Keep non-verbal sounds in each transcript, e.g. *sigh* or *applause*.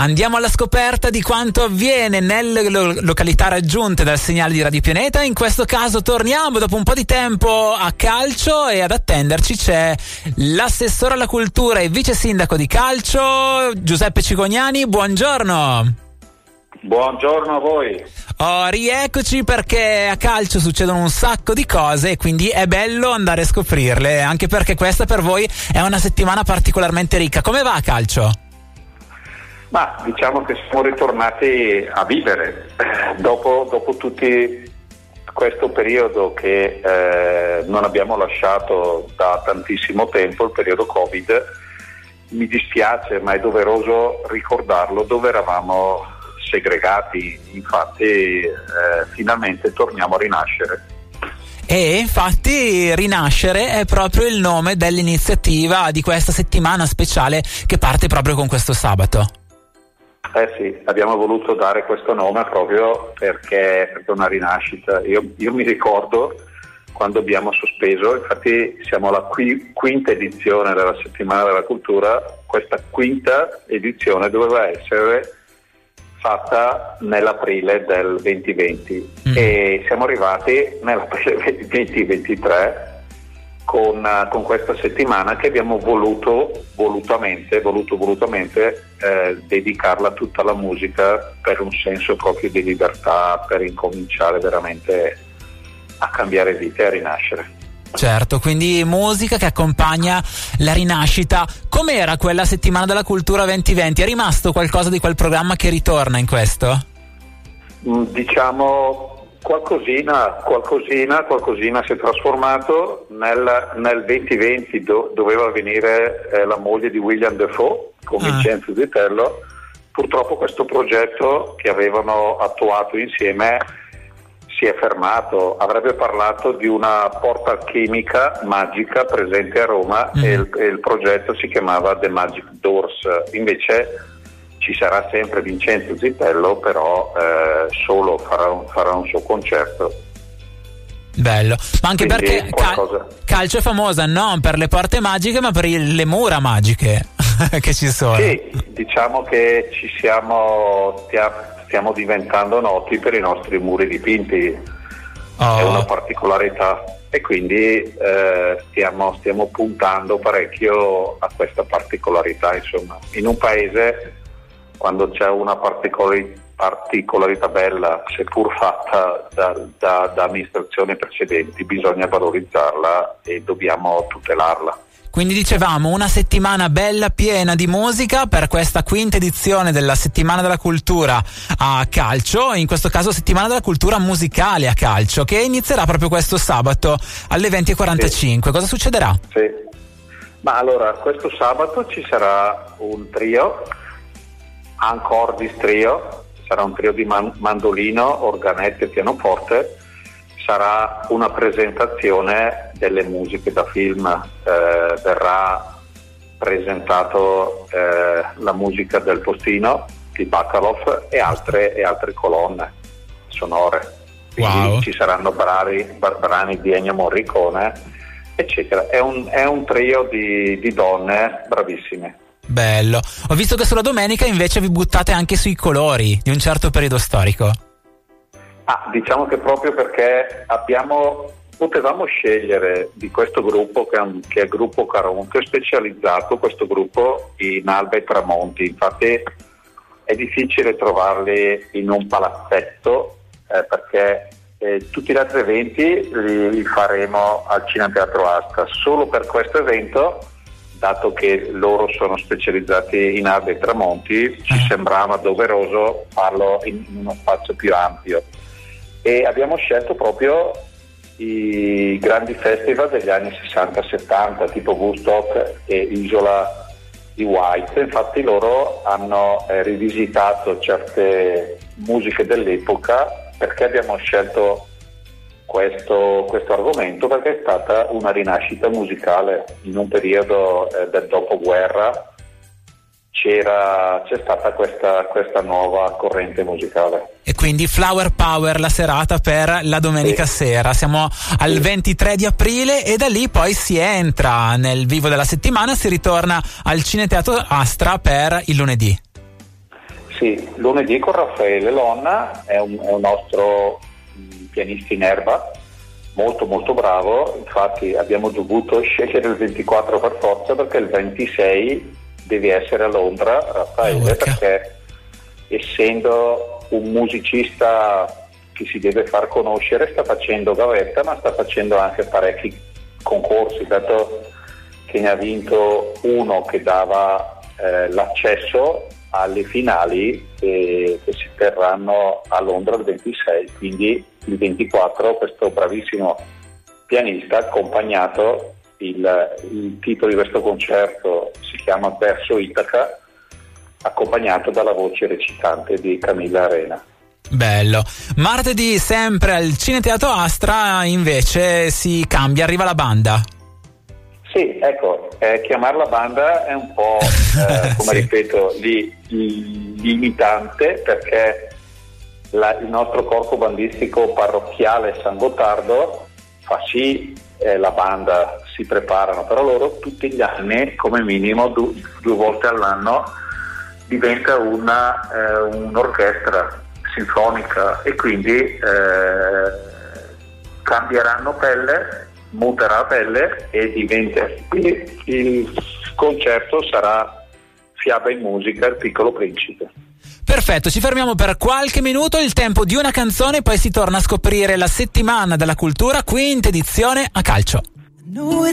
Andiamo alla scoperta di quanto avviene nelle lo- località raggiunte dal segnale di Radio Pianeta. In questo caso torniamo dopo un po' di tempo a calcio e ad attenderci c'è l'assessore alla cultura e vice sindaco di calcio Giuseppe Cicognani. Buongiorno. Buongiorno a voi. Oh, rieccoci perché a calcio succedono un sacco di cose e quindi è bello andare a scoprirle, anche perché questa per voi è una settimana particolarmente ricca. Come va a calcio? Ma diciamo che siamo ritornati a vivere dopo, dopo tutti questo periodo che eh, non abbiamo lasciato da tantissimo tempo, il periodo Covid. Mi dispiace, ma è doveroso ricordarlo dove eravamo segregati, infatti eh, finalmente torniamo a rinascere. E infatti Rinascere è proprio il nome dell'iniziativa di questa settimana speciale che parte proprio con questo sabato. Eh sì, abbiamo voluto dare questo nome proprio perché, perché è una rinascita. Io, io, mi ricordo quando abbiamo sospeso, infatti siamo alla qui, quinta edizione della settimana della cultura, questa quinta edizione doveva essere fatta nell'aprile del 2020 mm. e siamo arrivati nell'aprile *laughs* 2023 con, con, questa settimana che abbiamo voluto volutamente, voluto, volutamente eh, dedicarla tutta alla musica per un senso proprio di libertà, per incominciare veramente a cambiare vita e a rinascere. Certo, quindi musica che accompagna la rinascita. Com'era quella settimana della cultura 2020? È rimasto qualcosa di quel programma che ritorna in questo? Mm, diciamo qualcosina, qualcosina, qualcosina si è trasformato. Nel, nel 2020 do, doveva venire eh, la moglie di William Defoe con ah. Vincenzo Zitello. Purtroppo questo progetto che avevano attuato insieme si è fermato, avrebbe parlato di una porta chimica magica presente a Roma mm. e, il, e, il, progetto si chiamava The Magic Doors, invece ci sarà sempre Vincenzo Zitello, però eh, solo farà un, farà un, suo concerto. Bello, ma anche Quindi perché qualcosa... calcio è famosa non per le porte magiche ma per le mura magiche *laughs* che ci sono. Sì, diciamo che ci siamo, stiamo stiamo diventando noti per i nostri muri dipinti, oh. è una particolarità e quindi eh, stiamo, stiamo, puntando parecchio a questa particolarità. Insomma. In un paese quando c'è una particolari, particolarità bella, seppur fatta da, da, da amministrazioni precedenti, bisogna valorizzarla e dobbiamo tutelarla. Quindi dicevamo una settimana bella piena di musica per questa quinta edizione della settimana della cultura a calcio, in questo caso settimana della cultura musicale a calcio, che inizierà proprio questo sabato alle 20.45. Sì. Cosa succederà? Sì. Ma allora, questo sabato ci sarà un trio, Ancordis Trio, sarà un trio di man- mandolino, organetto e pianoforte sarà una presentazione delle musiche da film, eh, verrà presentato eh, la musica del postino di Bacalov e altre, e altre colonne sonore. Wow. Ci saranno brani, brani di Ennio Morricone, eccetera. È un, è un trio di, di donne bravissime. Bello. Ho visto che sulla domenica invece vi buttate anche sui colori di un certo periodo storico. Ah, diciamo che proprio perché abbiamo, potevamo scegliere di questo gruppo che è, un, che è il gruppo Caronte, specializzato questo gruppo in alba e tramonti, infatti è difficile trovarli in un palazzetto eh, perché eh, tutti gli altri eventi li, faremo al Cinema Teatro Asta, solo per questo evento dato che loro sono specializzati in alba e tramonti, ci ah. sembrava doveroso farlo in uno spazio più ampio e abbiamo scelto proprio i grandi festival degli anni 60-70 tipo Woodstock e Isola di White, infatti loro hanno eh, rivisitato certe musiche dell'epoca perché abbiamo scelto questo, questo, argomento perché è stata una rinascita musicale in un periodo eh, del dopoguerra c'era, c'è stata questa, questa, nuova corrente musicale. E quindi Flower Power la serata per la domenica sì. sera. Siamo al sì. 23 di aprile e da lì poi si entra nel vivo della settimana, si ritorna al Cineteatro Astra per il lunedì. Sì, lunedì con Raffaele Lonna, è un, è un nostro pianista in erba, molto molto bravo, infatti abbiamo dovuto *laughs* scegliere il 24 per forza perché il 26 devi essere a Londra, Raffaele, perché essendo un musicista che si deve far conoscere, sta facendo gavetta, ma sta facendo anche parecchi concorsi, dato che ne ha vinto uno che dava eh, l'accesso alle finali che, che, si terranno a Londra il 26, quindi il 24 questo bravissimo pianista accompagnato il, il titolo di questo concerto si chiama Verso Itaca accompagnato dalla voce recitante di Camilla Arena. Bello. Martedì sempre al Cineteatro Astra invece si cambia, arriva la banda. Sì, ecco, eh, chiamarla banda è un po', eh, *laughs* come sì. ripeto, li, li, limitante perché la, il nostro corpo bandistico parrocchiale San Gottardo fa sì eh, la banda, si preparano, però loro tutti gli anni, come minimo due, due volte all'anno, diventa una, eh, un'orchestra sinfonica e quindi eh, cambieranno pelle, muterà pelle e diventa. Quindi il concerto sarà Fiaba in musica, il piccolo principe. Perfetto, ci fermiamo per qualche minuto, il tempo di una canzone, poi si torna a scoprire la settimana della cultura, quinta edizione a calcio. No,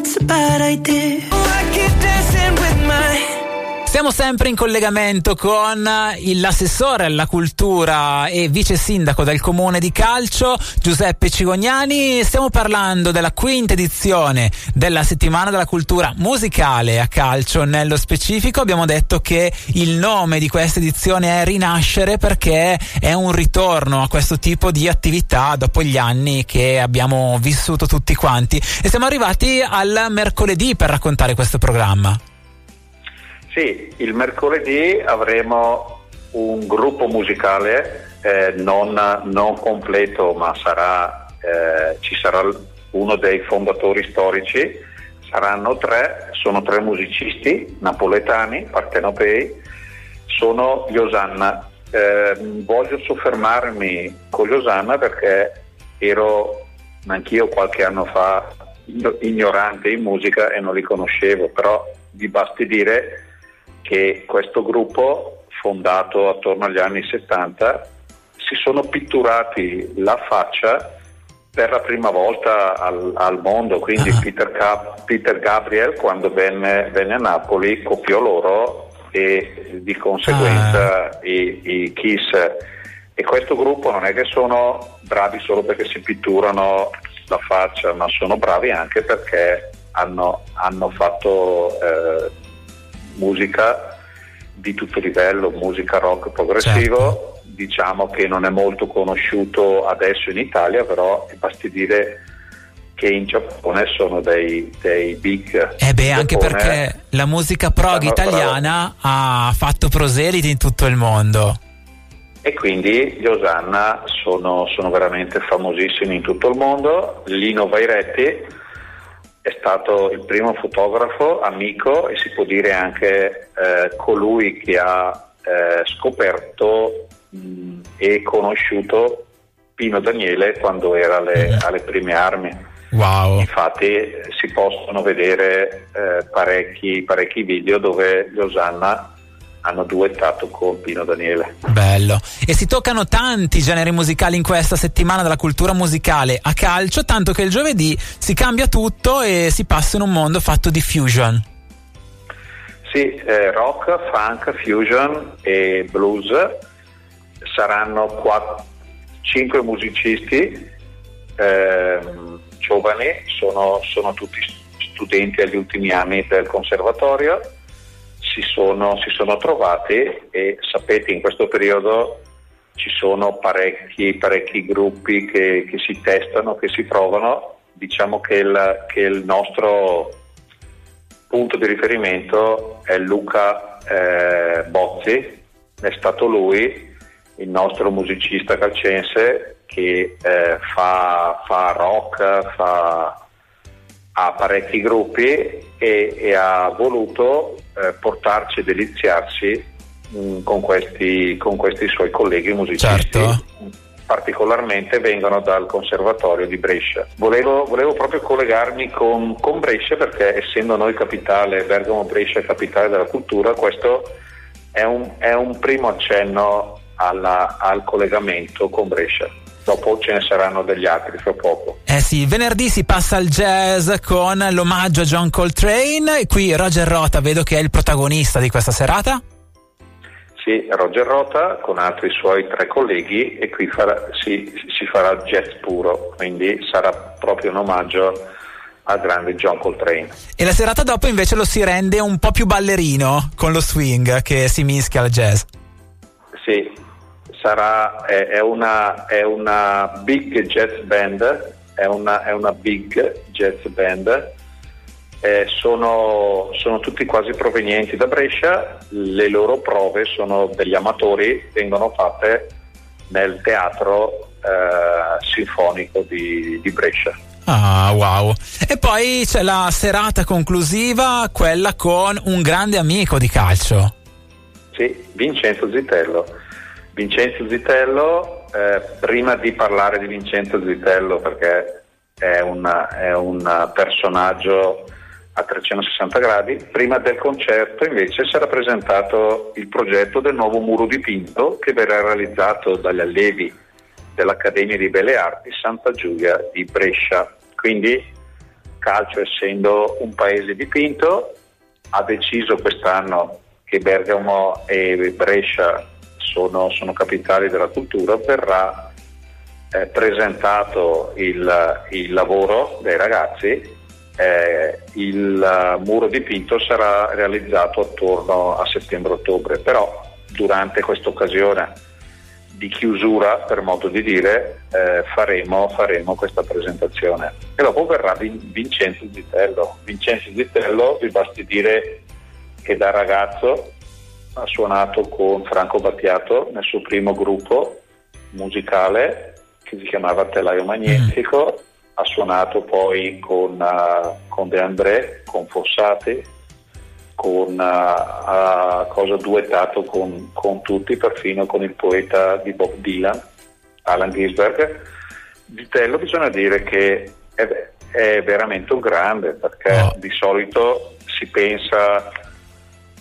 siamo sempre in collegamento con l'assessore alla cultura e vice sindaco del comune di Calcio, Giuseppe Cigognani. Stiamo parlando della quinta edizione della settimana della cultura musicale a calcio. Nello specifico abbiamo detto che il nome di questa edizione è Rinascere perché è un ritorno a questo tipo di attività dopo gli anni che abbiamo vissuto tutti quanti. E siamo arrivati al mercoledì per raccontare questo programma. Sì, il mercoledì avremo un gruppo musicale eh, non, non, completo, ma sarà, eh, ci sarà uno dei fondatori storici, saranno tre, sono tre musicisti napoletani, partenopei, sono gli Osanna. Eh, voglio soffermarmi con gli Osanna perché ero anch'io qualche anno fa ignorante in musica e non li conoscevo, però vi basti dire che questo gruppo, fondato attorno agli anni 70, si sono pitturati la faccia per la prima volta al, al mondo, quindi ah. Peter, Cap, Peter, Gabriel quando venne, venne, a Napoli copiò loro e di conseguenza ah. i, i Kiss. E questo gruppo non è che sono bravi solo perché si pitturano la faccia, ma sono bravi anche perché hanno, hanno fatto eh, musica di tutto livello, musica rock progressivo, certo. diciamo che non è molto conosciuto adesso in Italia, però basti dire che in Giappone sono dei, dei big. Eh beh, anche perché la musica prog italiana però... ha fatto proseliti in tutto il mondo. E quindi gli Osanna sono, sono veramente famosissimi in tutto il mondo. Lino Vairetti è stato il primo fotografo amico e si può dire anche eh, colui che ha eh, scoperto mh, e conosciuto Pino Daniele quando era alle, mm. alle prime armi. Wow. Infatti si possono vedere eh, parecchi, parecchi video dove Losanna hanno duettato con Pino Daniele. Bello. E si toccano tanti generi musicali in questa settimana della cultura musicale a calcio, tanto che il giovedì si cambia tutto e si passa in un mondo fatto di fusion. Sì, eh, rock, funk, fusion e blues saranno quattro, cinque musicisti eh, giovani, sono, sono tutti studenti agli ultimi anni del conservatorio si sono, si sono trovati e sapete in questo periodo ci sono parecchi, parecchi gruppi che, che, si testano, che si provano. Diciamo che il, che il nostro punto di riferimento è Luca eh, Bozzi, è stato lui, il nostro musicista calcense, che eh, fa, fa, rock, fa, ha parecchi gruppi e, e ha voluto eh, portarci e deliziarci mh, mm, con, questi, con, questi, suoi colleghi musicisti. Certo. Particolarmente vengono dal Conservatorio di Brescia. Volevo, volevo proprio collegarmi con, con, Brescia perché essendo noi capitale, Bergamo Brescia capitale della cultura, questo è un, è un primo accenno alla, al collegamento con Brescia dopo ce ne saranno degli altri fra poco. Eh sì, venerdì si passa al jazz con l'omaggio a John Coltrane, qui Roger Rota vedo che è il protagonista di questa serata. Sì, Roger Rota con altri suoi tre colleghi e qui farà, si, si farà jazz puro, quindi sarà proprio un omaggio al grande John Coltrane. E la serata dopo invece lo si rende un po' più ballerino con lo swing che si mischia al jazz. Sì, sarà, è, è, una, è una big jazz band, è una, è una big jazz band eh, sono, sono, tutti quasi provenienti da Brescia, le loro prove sono degli amatori, vengono fatte nel teatro eh, sinfonico di, di, Brescia. Ah, wow. E poi c'è la serata conclusiva, quella con un grande amico di calcio. Sì, Vincenzo Zitello. Vincenzo Zitello, eh, prima di parlare di Vincenzo Zitello, perché è, una, è un personaggio a 360 gradi, prima del concerto invece sarà presentato il progetto del nuovo muro dipinto che verrà realizzato dagli allievi dell'Accademia di Belle Arti Santa Giulia di Brescia. Quindi Calcio essendo un paese dipinto ha deciso quest'anno che Bergamo e Brescia sono, sono capitali della cultura, verrà eh, presentato il, il lavoro dei ragazzi eh, il muro dipinto sarà realizzato attorno a settembre-ottobre, però durante questa occasione di chiusura, per modo di dire, eh, faremo, faremo, questa presentazione. E dopo verrà Vin- Vincenzo Zitello. Vincenzo Zitello vi basti dire che da ragazzo ha suonato con Franco Battiato nel suo primo gruppo musicale che si chiamava Telaio Magnetico mm ha suonato poi con, uh, con De André, con Fossati, con, uh, ha cosa duettato con, con, tutti, perfino con il poeta di Bob Dylan, Alan Gisberg. Vitello bisogna dire che è, è veramente un grande perché oh. di solito si pensa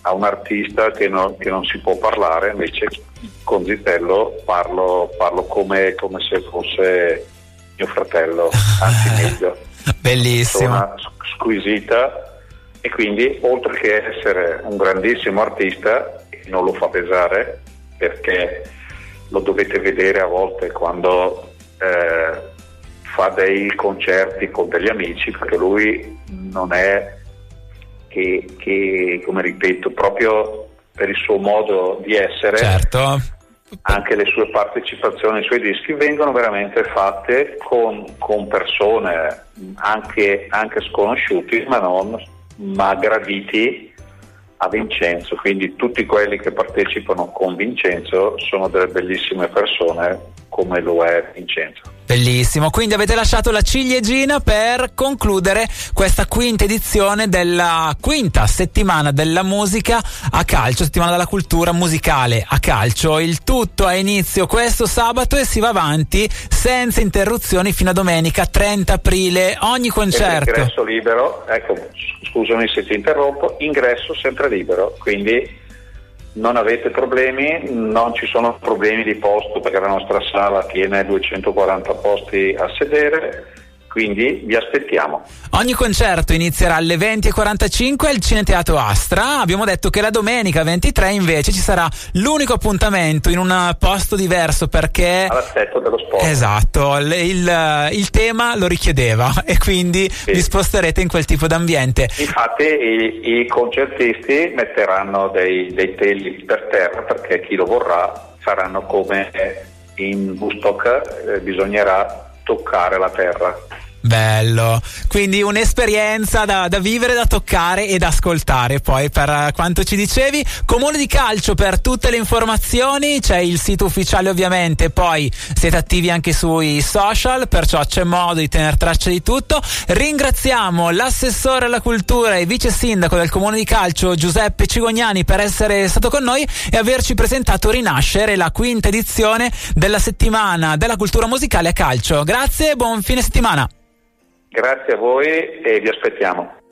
a un artista che, no, che, non si può parlare, invece con Zitello parlo, parlo come, come se fosse mio fratello, anzi *laughs* meglio. Bellissimo. Una squisita e quindi oltre che essere un grandissimo artista, non lo fa pesare perché lo dovete vedere a volte quando eh, fa dei concerti con degli amici, perché lui non è che, che come ripeto, proprio per il suo modo di essere, certo. anche le sue partecipazioni ai suoi dischi vengono veramente fatte con, con persone anche, anche, sconosciuti ma, non, ma graditi a Vincenzo, quindi tutti quelli che partecipano con Vincenzo sono delle bellissime persone come lo è Vincenzo. Bellissimo, quindi avete lasciato la ciliegina per concludere questa quinta edizione della quinta settimana della musica a calcio, settimana della cultura musicale a calcio. Il tutto ha inizio questo sabato e si va avanti senza interruzioni fino a domenica 30 aprile. Ogni concerto. Ingresso libero, ecco, scusami se ti interrompo, ingresso sempre libero, quindi non avete problemi, non ci sono problemi di posto perché la nostra sala tiene 240 posti a sedere quindi vi aspettiamo. Ogni concerto inizierà alle 20.45 al Cineteatro Astra. Abbiamo detto che la domenica 23 invece ci sarà l'unico appuntamento in un posto diverso perché... All'aspetto dello sport. Esatto, il, il, il tema lo richiedeva *laughs* e quindi sì. vi sposterete in quel tipo d'ambiente. Infatti i, i concertisti metteranno dei, dei teli per terra perché chi lo vorrà faranno come in Bustock, eh, bisognerà toccare la terra. Bello, quindi un'esperienza da, da, vivere, da toccare e da ascoltare. Poi per quanto ci dicevi, Comune di Calcio per tutte le informazioni, c'è il sito ufficiale ovviamente, poi siete attivi anche sui social, perciò c'è modo di tenere traccia di tutto. Ringraziamo l'assessore alla cultura e vice sindaco del Comune di Calcio Giuseppe Cigognani per essere stato con noi e averci presentato Rinascere, la quinta edizione della settimana della cultura musicale a calcio. Grazie e buon fine settimana. Grazie a voi e vi aspettiamo.